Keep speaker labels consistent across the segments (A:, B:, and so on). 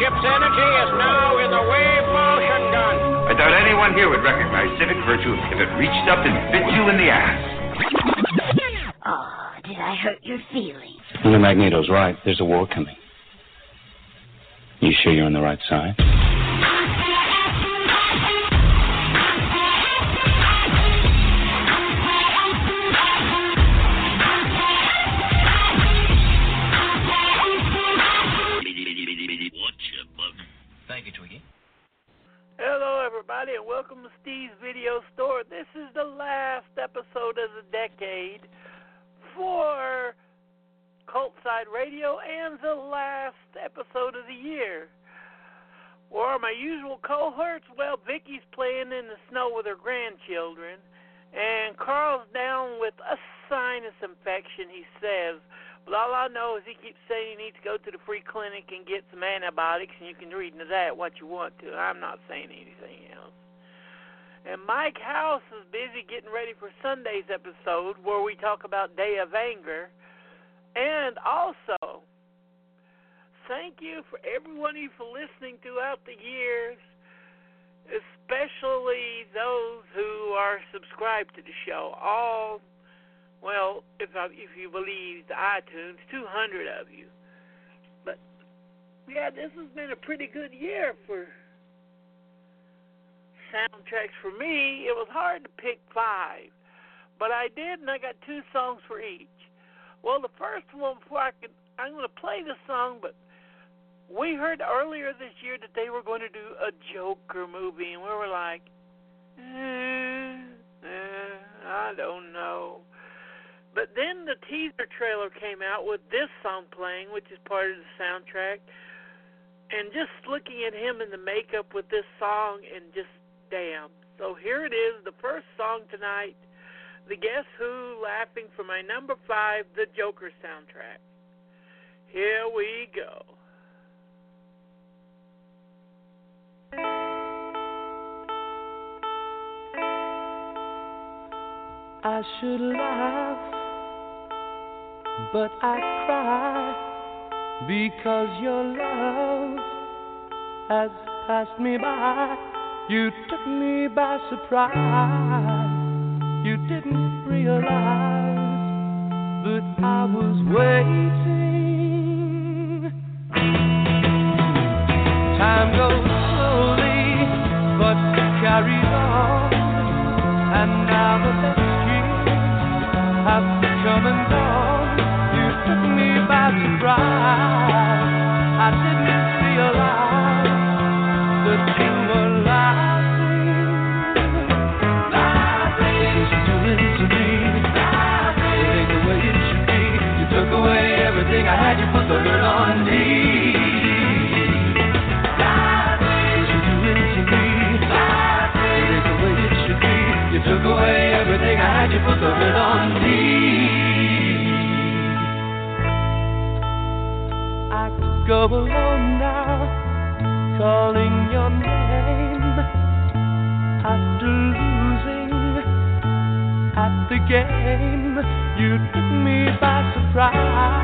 A: Ship's energy is now in the wave motion gun.
B: I doubt anyone here would recognize civic virtue if it reached up and bit you in the ass.
C: Oh, did I hurt your feelings?
D: Well, Magneto's right. There's a war coming. You sure you're on the right side?
E: Cult Radio and the last episode of the year. Where are my usual cohorts? Well, Vicky's playing in the snow with her grandchildren, and Carl's down with a sinus infection, he says. But all I know is he keeps saying he needs to go to the free clinic and get some antibiotics, and you can read into that what you want to. I'm not saying anything else. And Mike House is busy getting ready for Sunday's episode where we talk about Day of Anger. And also, thank you for everyone you for listening throughout the years, especially those who are subscribed to the show. All well, if I, if you believe the iTunes, 200 of you. But yeah, this has been a pretty good year for soundtracks for me. It was hard to pick five, but I did, and I got two songs for each. Well, the first one, before I could, I'm going to play the song, but we heard earlier this year that they were going to do a Joker movie, and we were like, eh, eh, I don't know. But then the teaser trailer came out with this song playing, which is part of the soundtrack. And just looking at him in the makeup with this song, and just damn. So here it is, the first song tonight. The Guess Who laughing for my number five, the Joker soundtrack. Here we go.
F: I should laugh, but I cry because your love has passed me by. You took me by surprise. Didn't realize that I was waiting. Time goes slowly, but carries on, and now the come and gone. You took me by surprise. Everything I had. You put the hurt on me. You took away everything I had. You put the hurt on me. I go alone now, calling your name after losing at the game. You took me by surprise.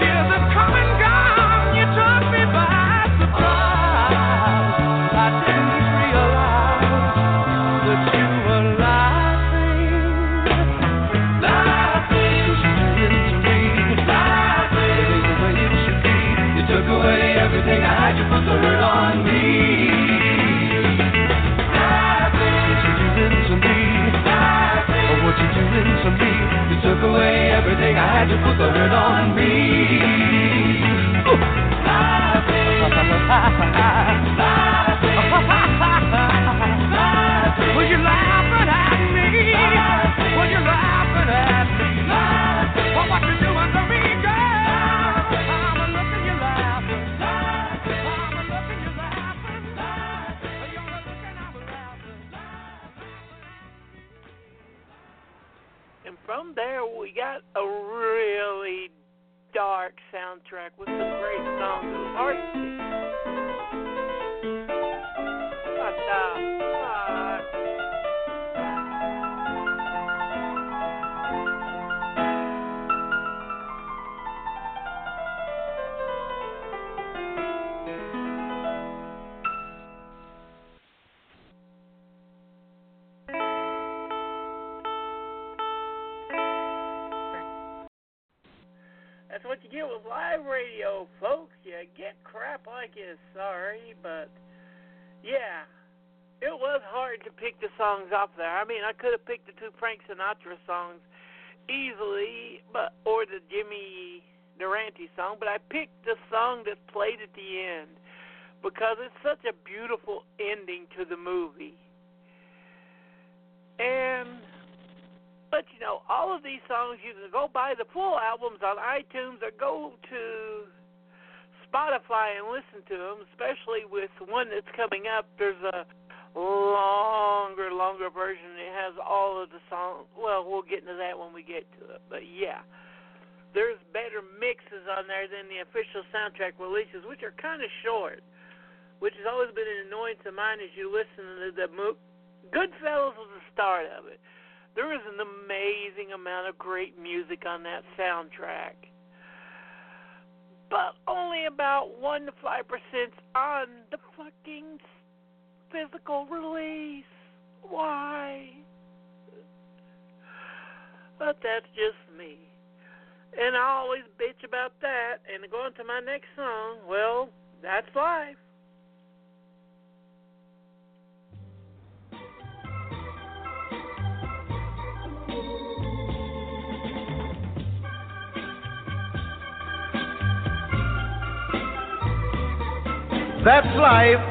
E: hard to pick the songs off there. I mean, I could have picked the two Frank Sinatra songs easily, but or the Jimmy Durante song, but I picked the song that played at the end because it's such a beautiful ending to the movie. And but you know, all of these songs you can go buy the full albums on iTunes or go to Spotify and listen to them. Especially with one that's coming up, there's a longer, longer version. It has all of the songs. Well, we'll get into that when we get to it. But yeah, there's better mixes on there than the official soundtrack releases, which are kind of short. Which has always been an annoyance of mine as you listen to the mo- Goodfellas was the start of it. There is an amazing amount of great music on that soundtrack. But only about 1 to 5% on the fucking physical release. Why? But that's just me. And I always bitch about that. And going to my next song, well, that's life.
G: That's life.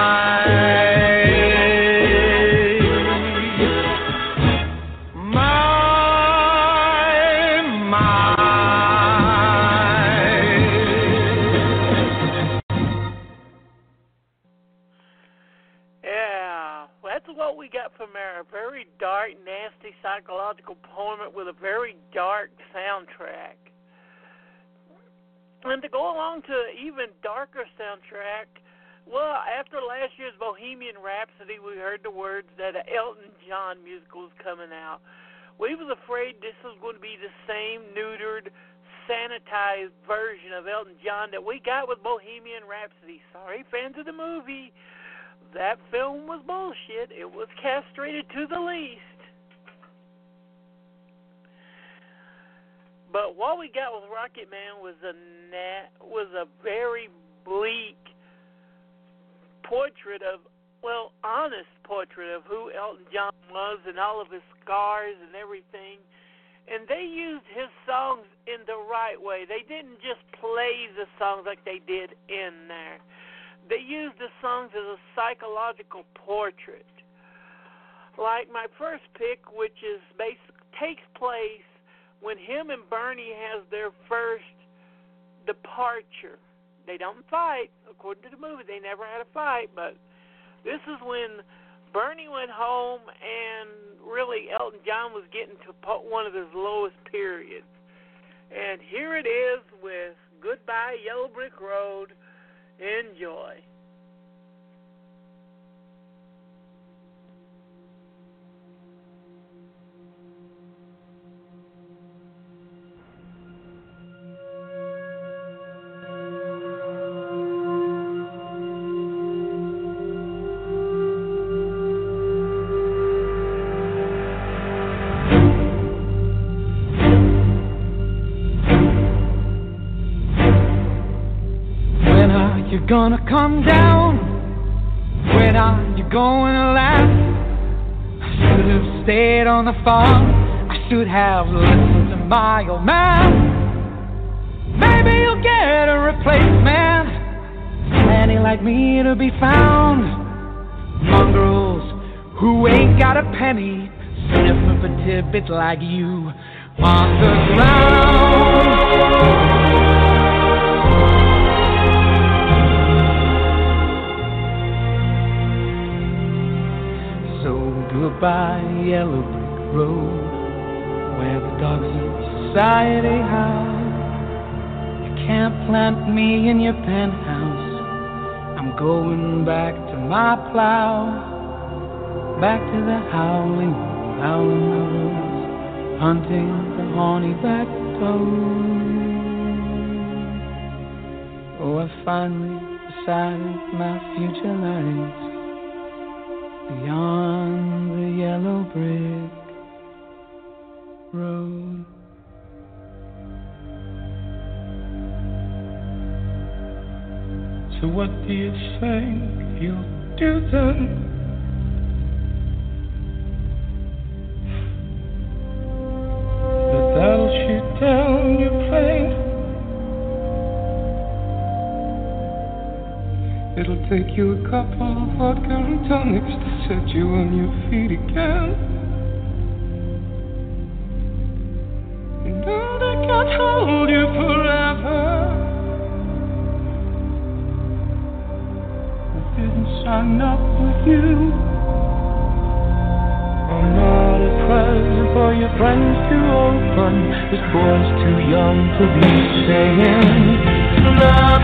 E: Dark, nasty psychological poem with a very dark soundtrack. And to go along to an even darker soundtrack, well, after last year's Bohemian Rhapsody, we heard the words that an Elton John musical is coming out. We was afraid this was going to be the same neutered, sanitized version of Elton John that we got with Bohemian Rhapsody. Sorry, fans of the movie. That film was bullshit. It was castrated to the least. But what we got with Rocketman was a nat, was a very bleak portrait of well, honest portrait of who Elton John was and all of his scars and everything. And they used his songs in the right way. They didn't just play the songs like they did in there. They used the songs as a psychological portrait. Like my first pick, which is basic takes place when him and Bernie has their first departure. They don't fight, according to the movie. They never had a fight, but this is when Bernie went home and really Elton John was getting to one of his lowest periods. And here it is with Goodbye Yellow Brick Road. Enjoy.
F: Gonna come down? When are you going to laugh? I should have stayed on the farm. I should have listened to my old man. Maybe you'll get a replacement. Plenty like me to be found. Mongrels who ain't got a penny. Sniffing for tidbits like you on the ground. By yellow brick road where the dogs of society howl. You can't plant me in your penthouse. I'm going back to my plow, back to the howling, howling woods, hunting the horny back toad. Oh, I finally decided my future lies beyond the yellow brick road. So what do you think you'll do then? Take you a couple of vodka and tonics to set you on your feet again. You know they can't hold you forever. I didn't sign up with you. I'm not a present for your friends to open. This boy's too young to be saying bye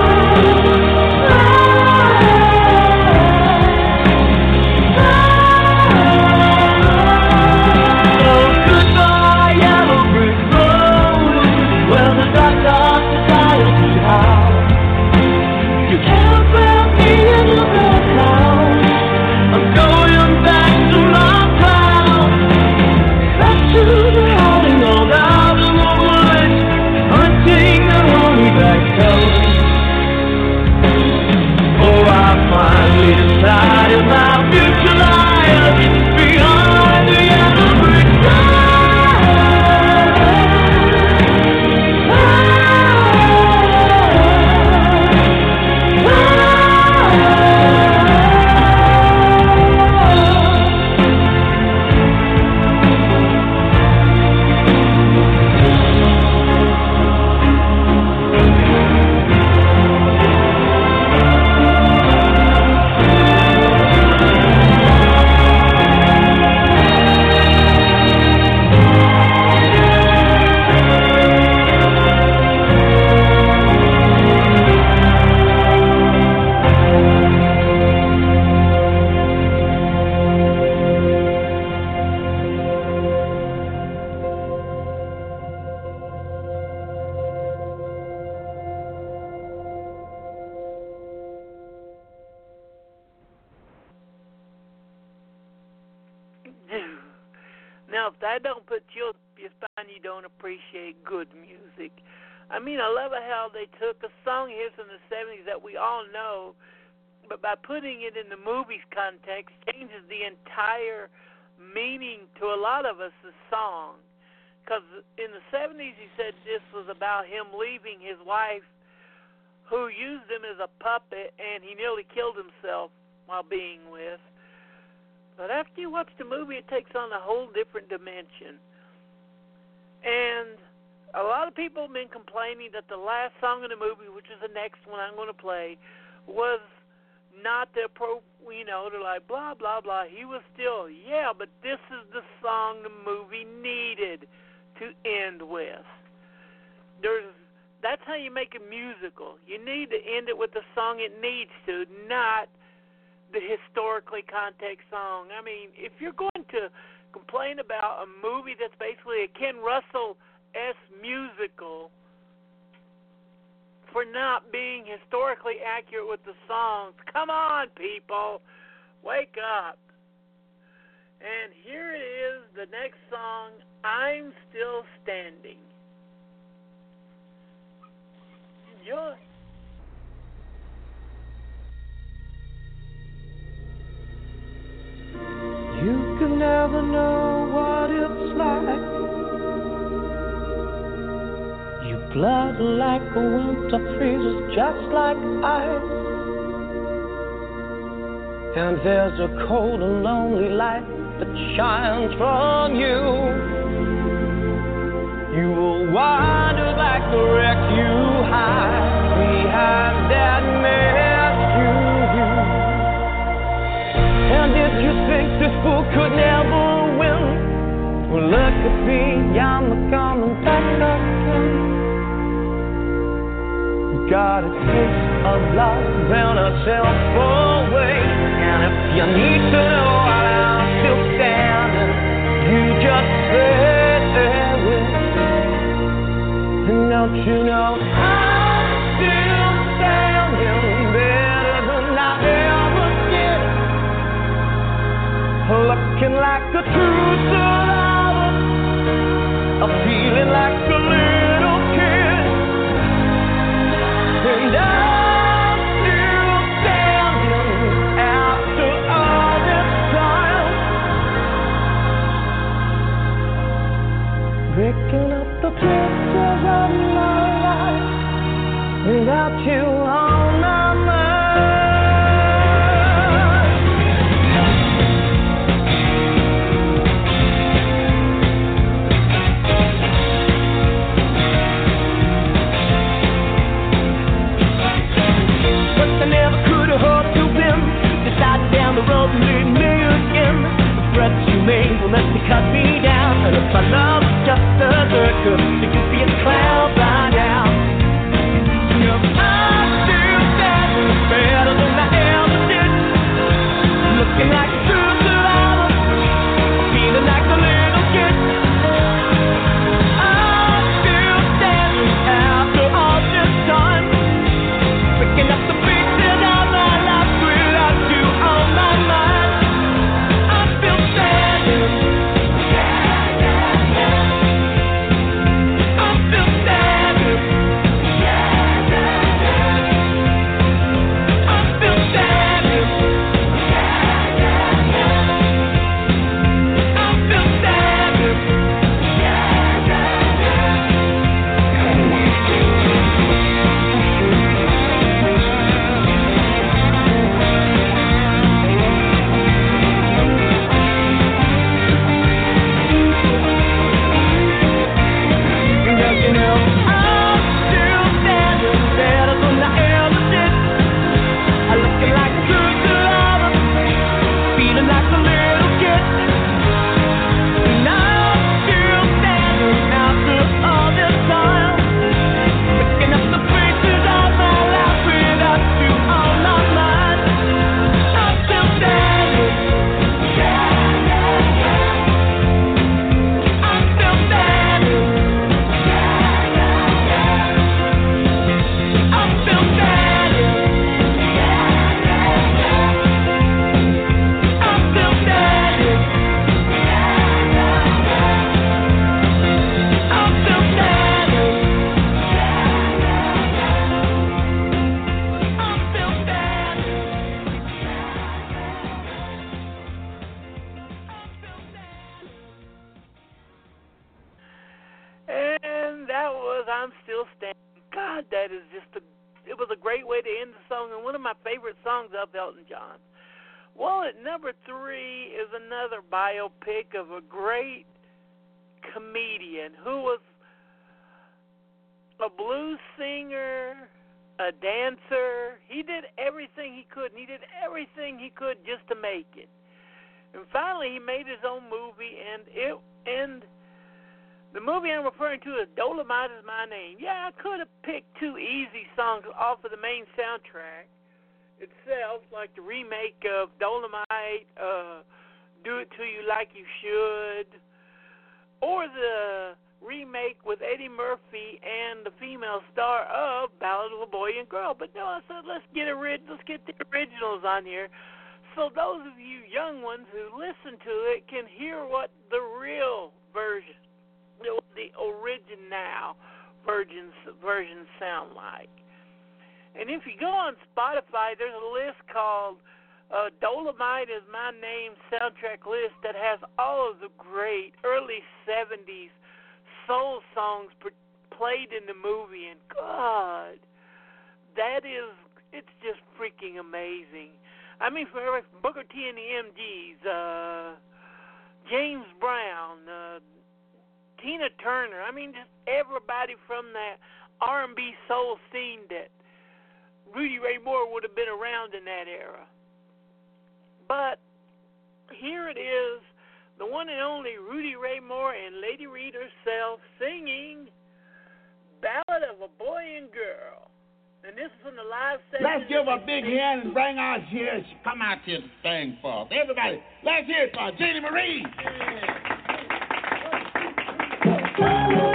E: meaning to a lot of us, the song. Because in the 70s, he said this was about him leaving his wife, who used him as a puppet, and he nearly killed himself while being with. But after you watch the movie, it takes on a whole different dimension. And a lot of people have been complaining that the last song in the movie, which is the next one I'm going to play, was not the pro. You know, they're like blah blah blah. He was still yeah, but this is the song the movie needed to end with. There's that's how you make a musical. You need to end it with the song it needs to, not the historically context song. I mean, if you're going to complain about a movie that's basically a Ken Russell s musical for not being historically accurate with the songs, come on, people, wake up. And here it is, the next song, I'm Still Standing. Enjoy.
H: Blood like a winter freezes just like ice. And there's a cold and lonely light that shines from you. You will wander like the wreck you hide behind that mask you use. And if you think this fool could never win, well, look at me, I'm coming back again. Got a taste of love and a self-away. And if you need to know why I'm still standing, you just say it. And don't you know I'm still standing better than I ever did. Looking like a true survivor, cut me down. And if my love I'm Still Standing.
E: God, that is just a. It was a great way to end the song, and one of my favorite songs of Elton John. Well, at number three is another biopic of a great comedian who was a blues singer, a dancer. He did everything he could, and he did everything he could just to make it. And finally, he made his own movie, and it and the movie I'm referring to is Dolomite is My Name. Yeah, I could have picked two easy songs off of the main soundtrack itself, like the remake of Dolomite, uh, Do It To You Like You Should, or the remake with Eddie Murphy and the female star of Ballad of a Boy and Girl. But no, I said let's get a let's get the originals on here, so those of you young ones who listen to it can hear what the real version, the original versions versions sound like. And if you go on Spotify, there's a list called uh, Dolomite is my name soundtrack list that has all of the great early 70s soul songs played in the movie. And God, that is, it's just freaking amazing. I mean, for Booker T and the MGs, uh, James Brown, uh, Tina Turner. I mean, just everybody from that R&B soul scene that Rudy Ray Moore would have been around in that era. But here it is, the one and only Rudy Ray Moore and Lady Reed herself singing Ballad of a Boy and Girl. And this is from the live session.
I: Let's give a big hand and bring our cheers. Come out here to sing for us. Everybody, let's hear it for Jeannie Marie. Yeah.
E: Midnight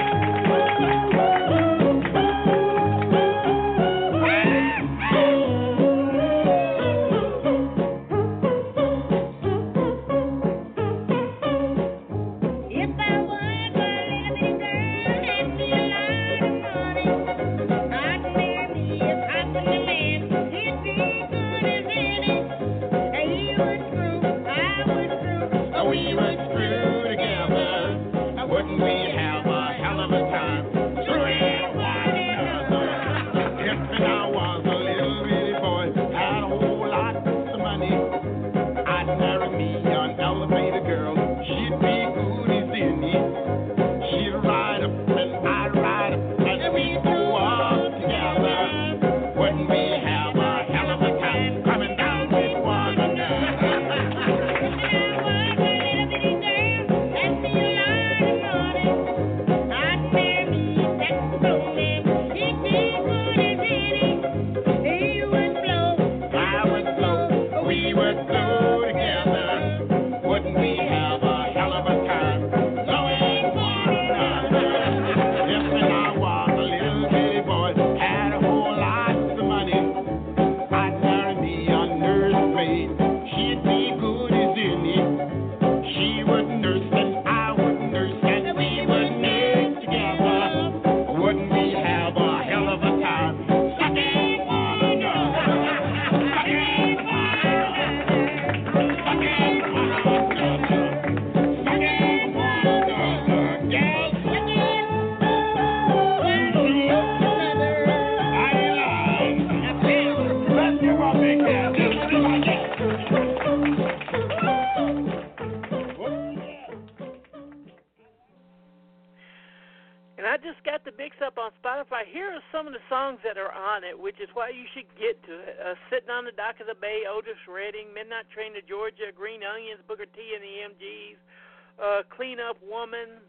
E: Clean Up Woman,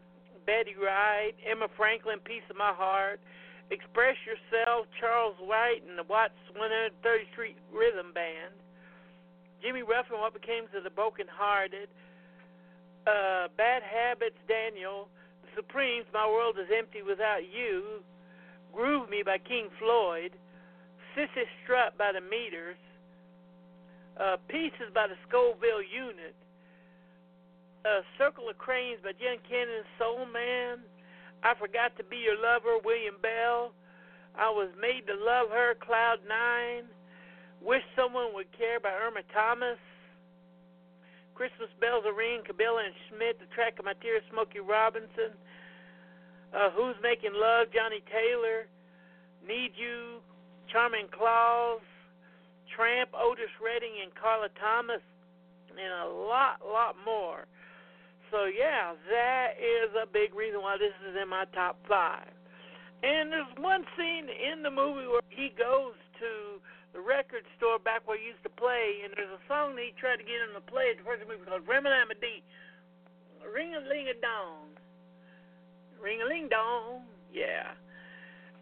E: Betty Wright, Erma Franklin, Piece of My Heart, Express Yourself, Charles Wright and the Watts 130th Street Rhythm Band, Jimmy Ruffin, What Became of the Broken Hearted, uh, Bad Habits, Daniel, The Supremes, My World is Empty Without You, Groove Me by King Floyd, Cissy Strut by the Meters, uh, Pieces by the Scoville Unit, uh, Circle of Cranes by Jen Cannon, Soul Man, I Forgot to Be Your Lover, William Bell, I Was Made to Love Her, Cloud Nine, Wish Someone Would Care by Irma Thomas, Christmas Bells Are Ringing, Cabela and Schmidt, The Track of My Tears, Smokey Robinson, uh, Who's Making Love, Johnnie Taylor, Need You, Charming Claus, Tramp, Otis Redding, and Carla Thomas, and a lot, lot more. So yeah, that is a big reason why this is in my top five. And there's one scene in the movie where he goes to the record store back where he used to play, and there's a song that he tried to get him to play at the first movie called Remalama. Ring a ling a dong. Ring a ling dong. Yeah.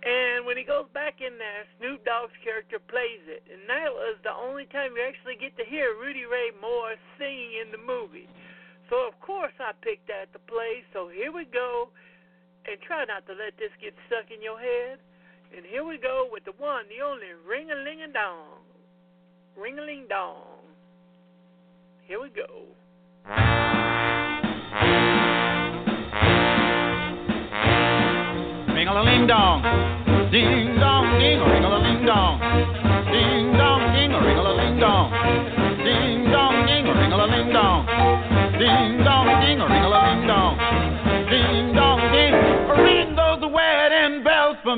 E: And when he goes back in there, Snoop Dogg's character plays it. And that was the only time you actually get to hear Rudy Ray Moore singing in the movie. So, of course, I picked that to play. So, here we go. And try not to let this get stuck in your head. And here we go with the one, the only ring a ling a dong. Ring a ling dong. Here we go.
I: Ring a ling dong, ding dong, ding ring a ling dong,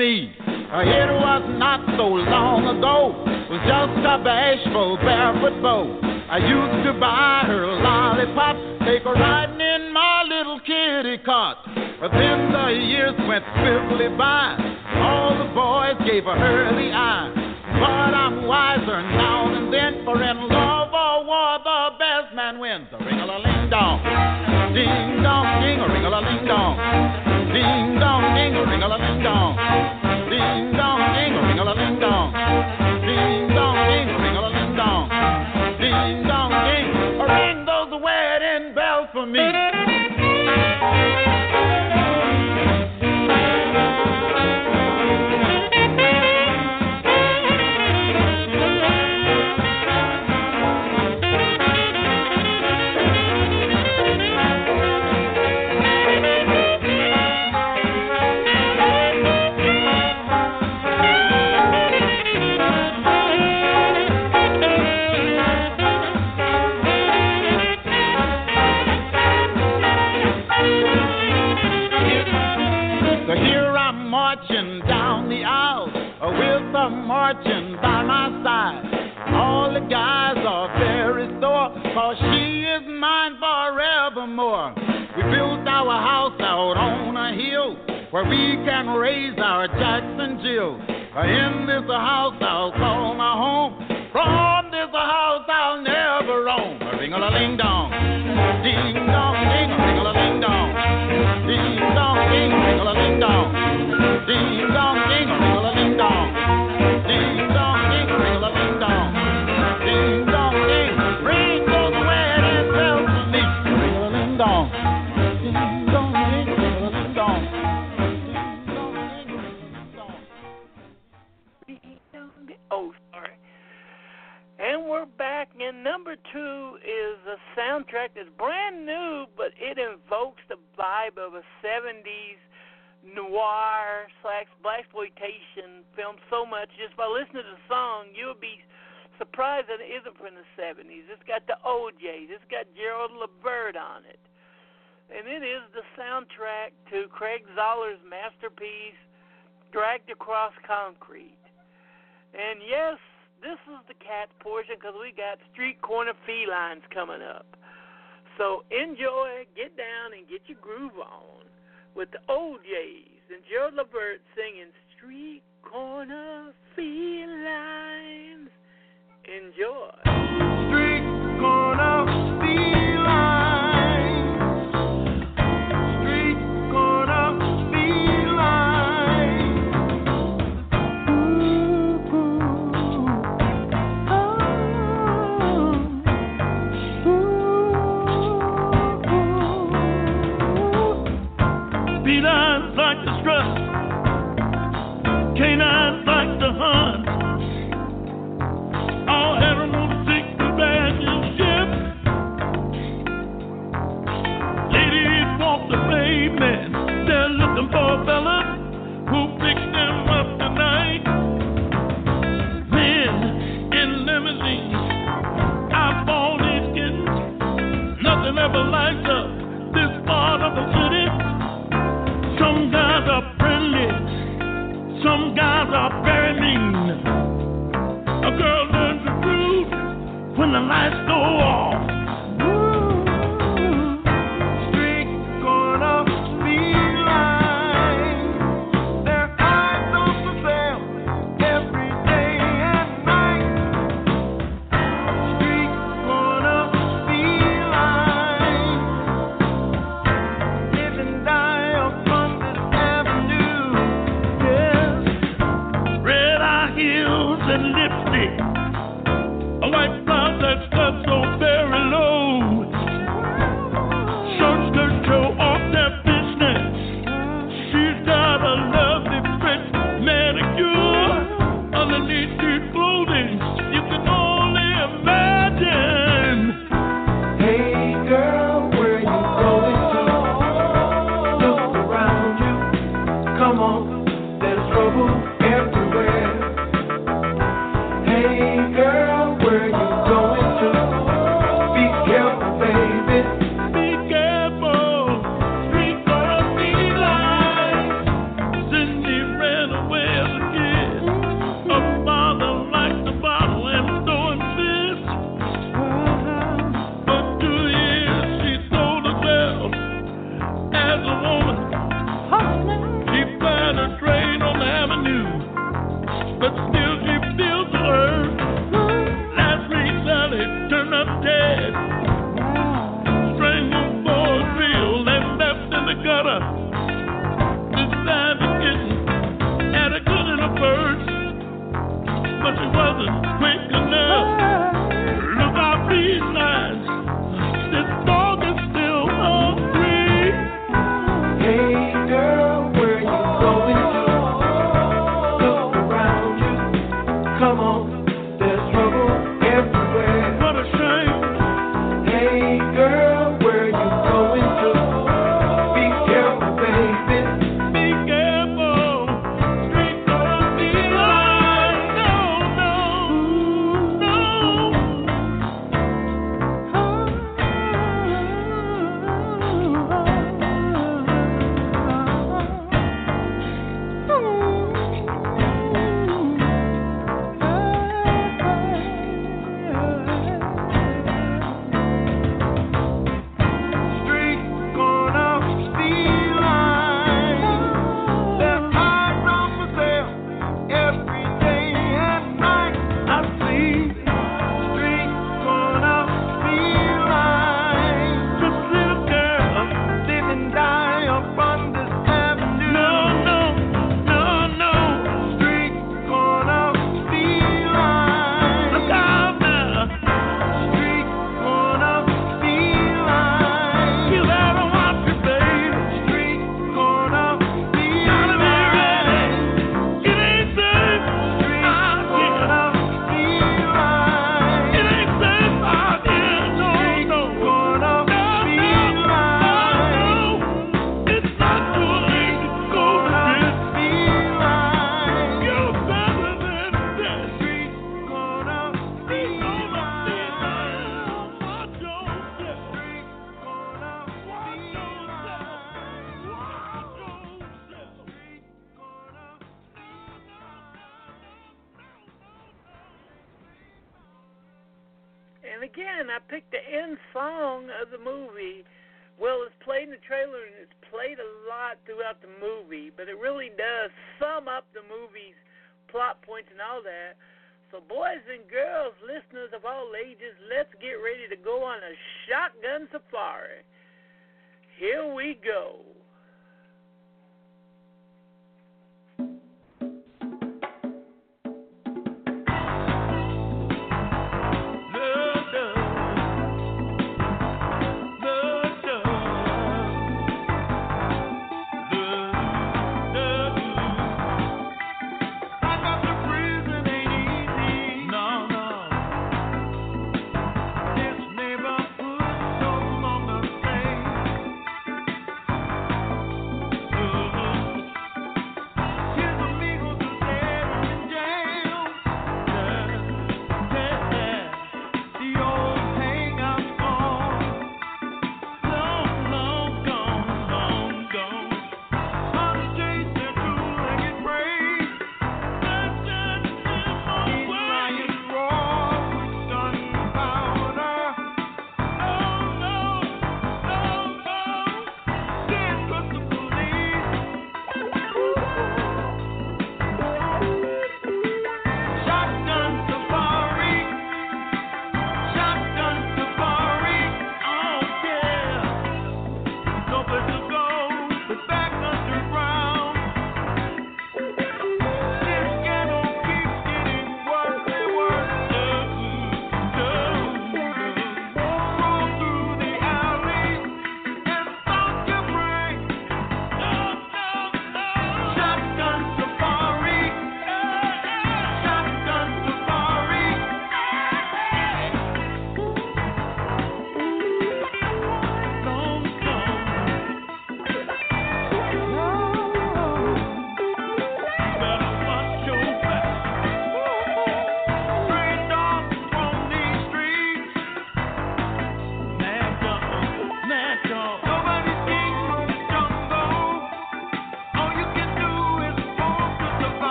I: me. It was not so long ago, was just a bashful barefoot beau. I used to buy her lollipop, take her riding in my little kitty cart. But then the years went swiftly by. All the boys gave her the eye. But I'm wiser now than then, for in love or war, the best man wins. Ring a ling dong, ding dong, ding
E: two is a soundtrack that's brand new, but it invokes the vibe of a 70s noir slash black exploitation film so much. Just by listening to the song, you'll be surprised that it isn't from the 70s. It's got the O'Jays, it's got Gerald Levert on it. And it is the soundtrack to Craig Zahler's masterpiece, Dragged Across Concrete. And yes, this is the cat portion because we got street corner felines coming up. So enjoy, get down, and get your groove on with the O'Jays and Gerald Levert singing Street Corner Felines. Enjoy.
I: Street
J: canines but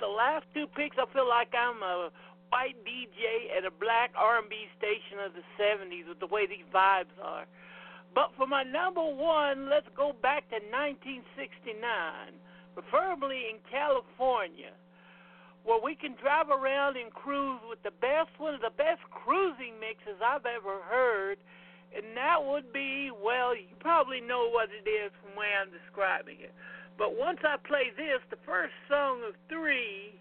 J: the last
E: two picks, I feel like I'm a white DJ at a black R&B station of the 70s with the way these vibes are. But for my number one, let's go back to 1969, preferably in California, where we can drive around and cruise with the best, one of the best cruising mixes I've ever heard. And that would be, well, you probably know what it is from way I'm describing it. But once I play this, the first song of three,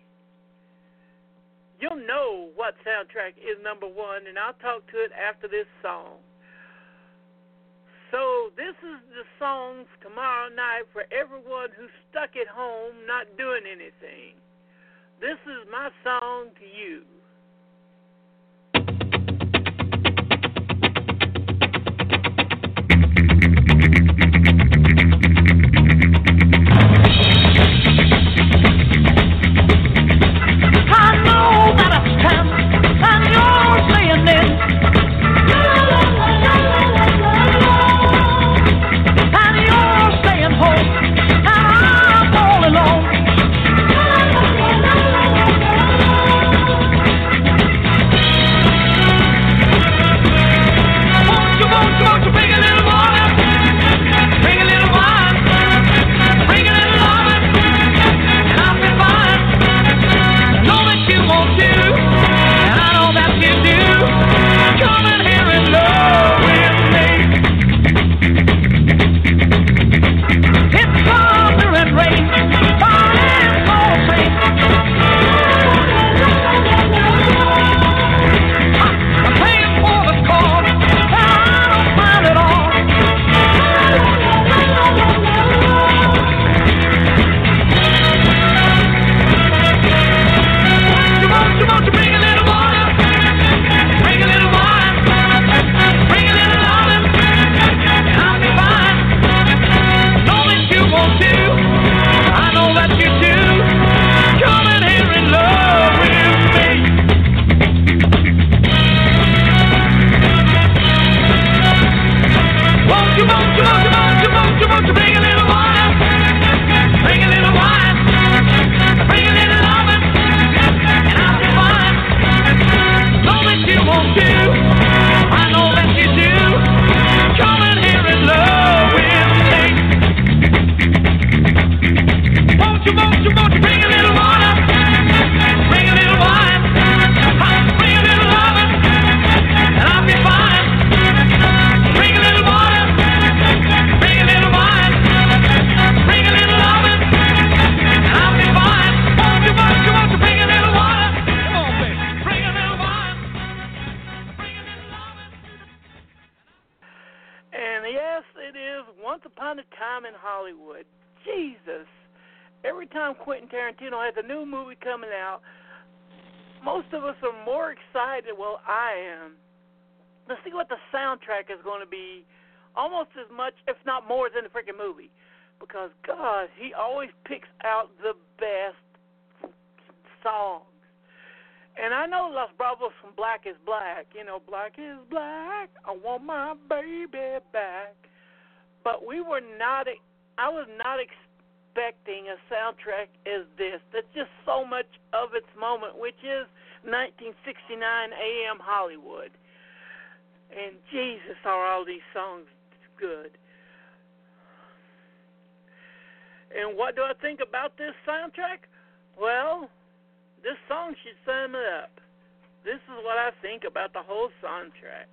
E: you'll know what soundtrack is number one, and I'll talk to it after this song. So this is the song tomorrow night for everyone who's stuck at home not doing anything. This is my song to you.
K: I know that and you're saying this.
E: Has a new movie coming out, most of us are more excited. Well, I am. To see what the soundtrack is going to be almost as much, if not more, than the freaking movie. Because, God, he always picks out the best songs. And I know Los Bravos from Black is Black. You know, Black is Black. I want my baby back. But we were not, I was not expecting a soundtrack as this. That's just so much of its moment, which is 1969 AM Hollywood. And Jesus, are all these songs good. And what do I think about this soundtrack? Well, this song should sum it up. This is what I think about the whole soundtrack.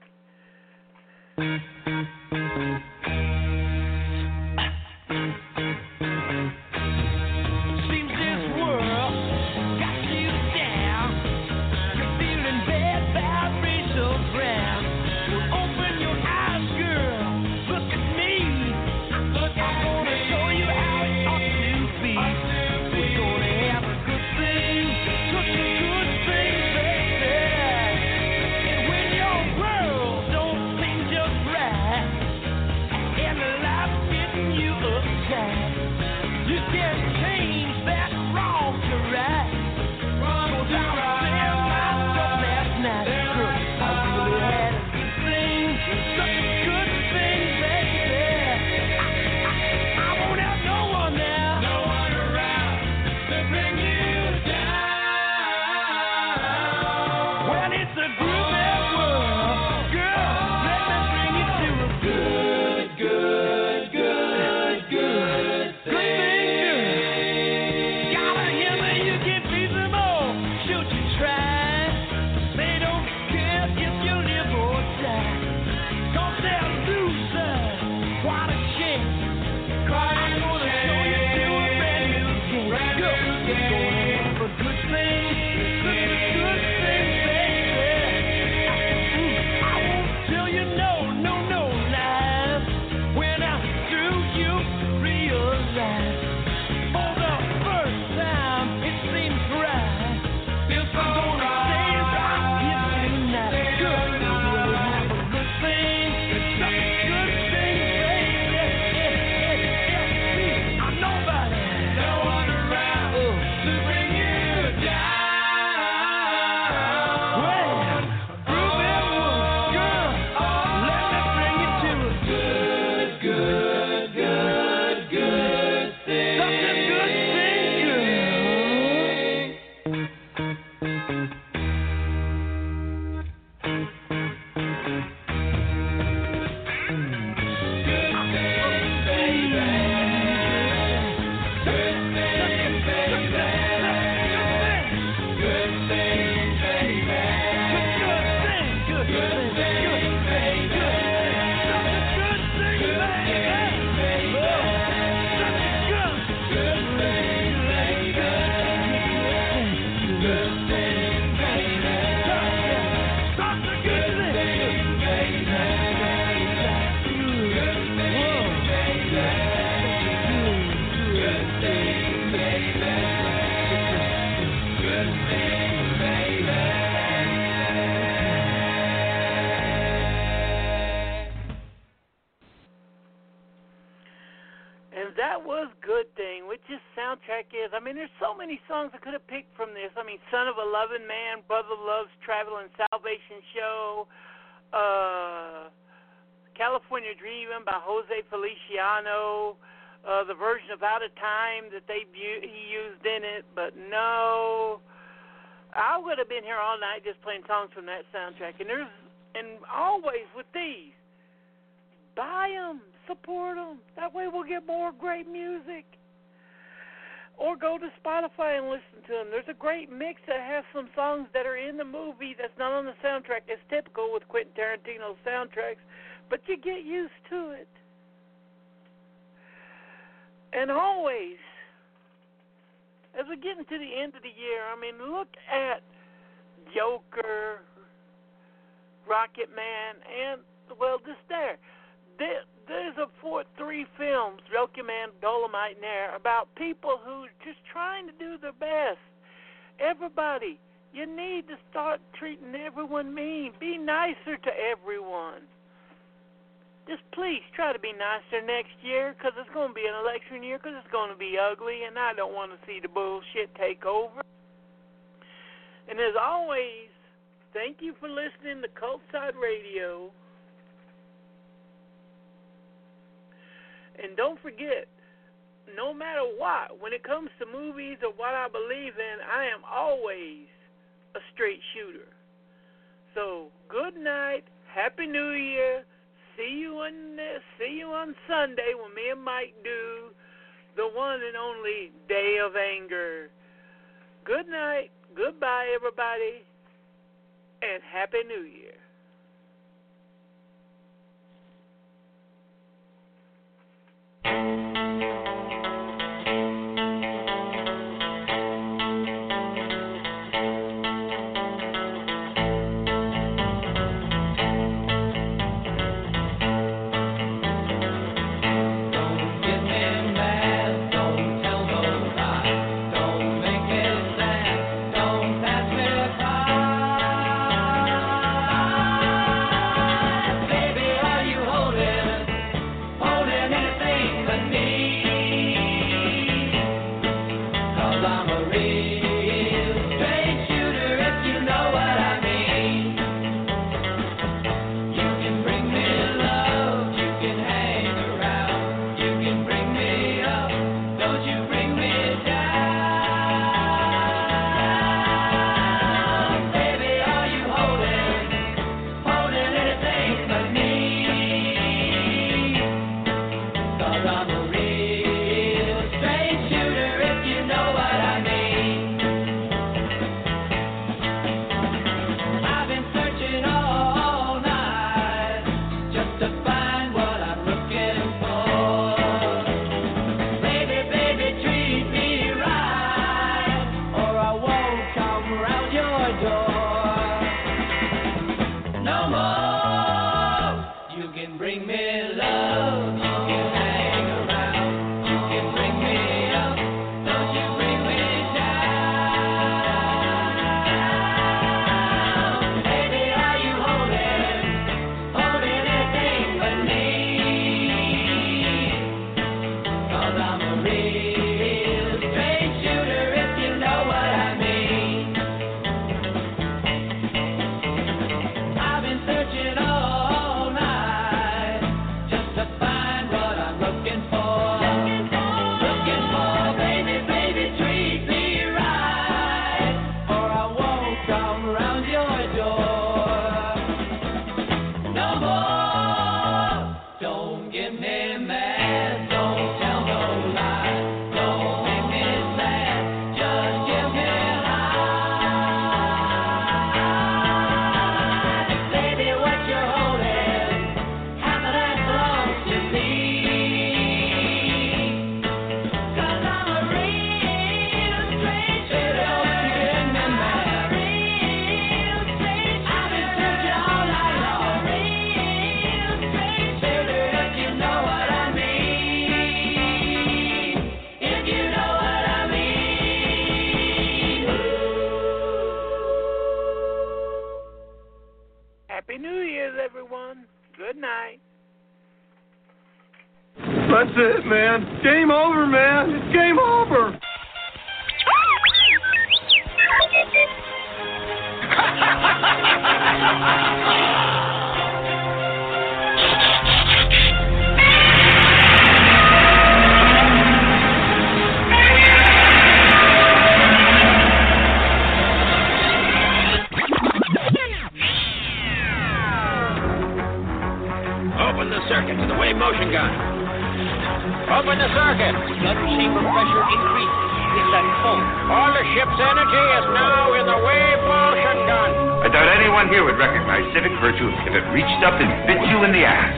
K: That
E: was good thing, which this soundtrack is. I mean, there's so many songs I could have picked from this. I mean, Son of a Loving Man, Brother Loves Traveling Salvation Show, uh, California Dreamin' by Jose Feliciano, uh, the version of Out of Time that they bu- he used in it, but no. I would have been here all night just playing songs from that soundtrack. And there's, and always with these, buy them, support them. That way we'll get more great music. Or go to Spotify and listen to them. There's a great mix that has some songs that are in the movie that's not on the soundtrack. It's typical with Quentin Tarantino's soundtracks, but you get used to it. And always, as we get into the end of the year, I mean, look at Joker, Rocketman, and well, just there. There there's a four, three films, Rocketman, Dolomite, and Air, about people who just trying to do their best. Everybody, you need to start treating everyone mean. Be nicer to everyone. Just please try to be nicer next year because it's going to be an election year because it's going to be ugly and I don't want to see the bullshit take over. And as always, thank you for listening to Cult Side Radio. And don't forget, no matter what, when it comes to movies or what I believe in, I am always a straight shooter. So, good night, Happy New Year. See you on see you on Sunday when me and Mike do the one and only Day of Anger. Good night, goodbye everybody, and Happy New Year.
K: I've been
G: it, man. Game over, man. It's game over.
J: Open the circuit to the wave motion gun. Open the circuit.
A: Gun chamber pressure increases with that cold.
J: All the ship's energy is now in the wave motion gun.
B: I doubt anyone here would recognize civic virtue if it reached up and bit you in the ass.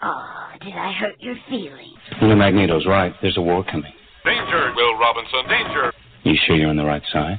C: Oh, did I hurt your feelings?
D: Well, Magneto's right. There's a war coming.
L: Danger, Will Robinson, danger.
D: You sure you're on the right side?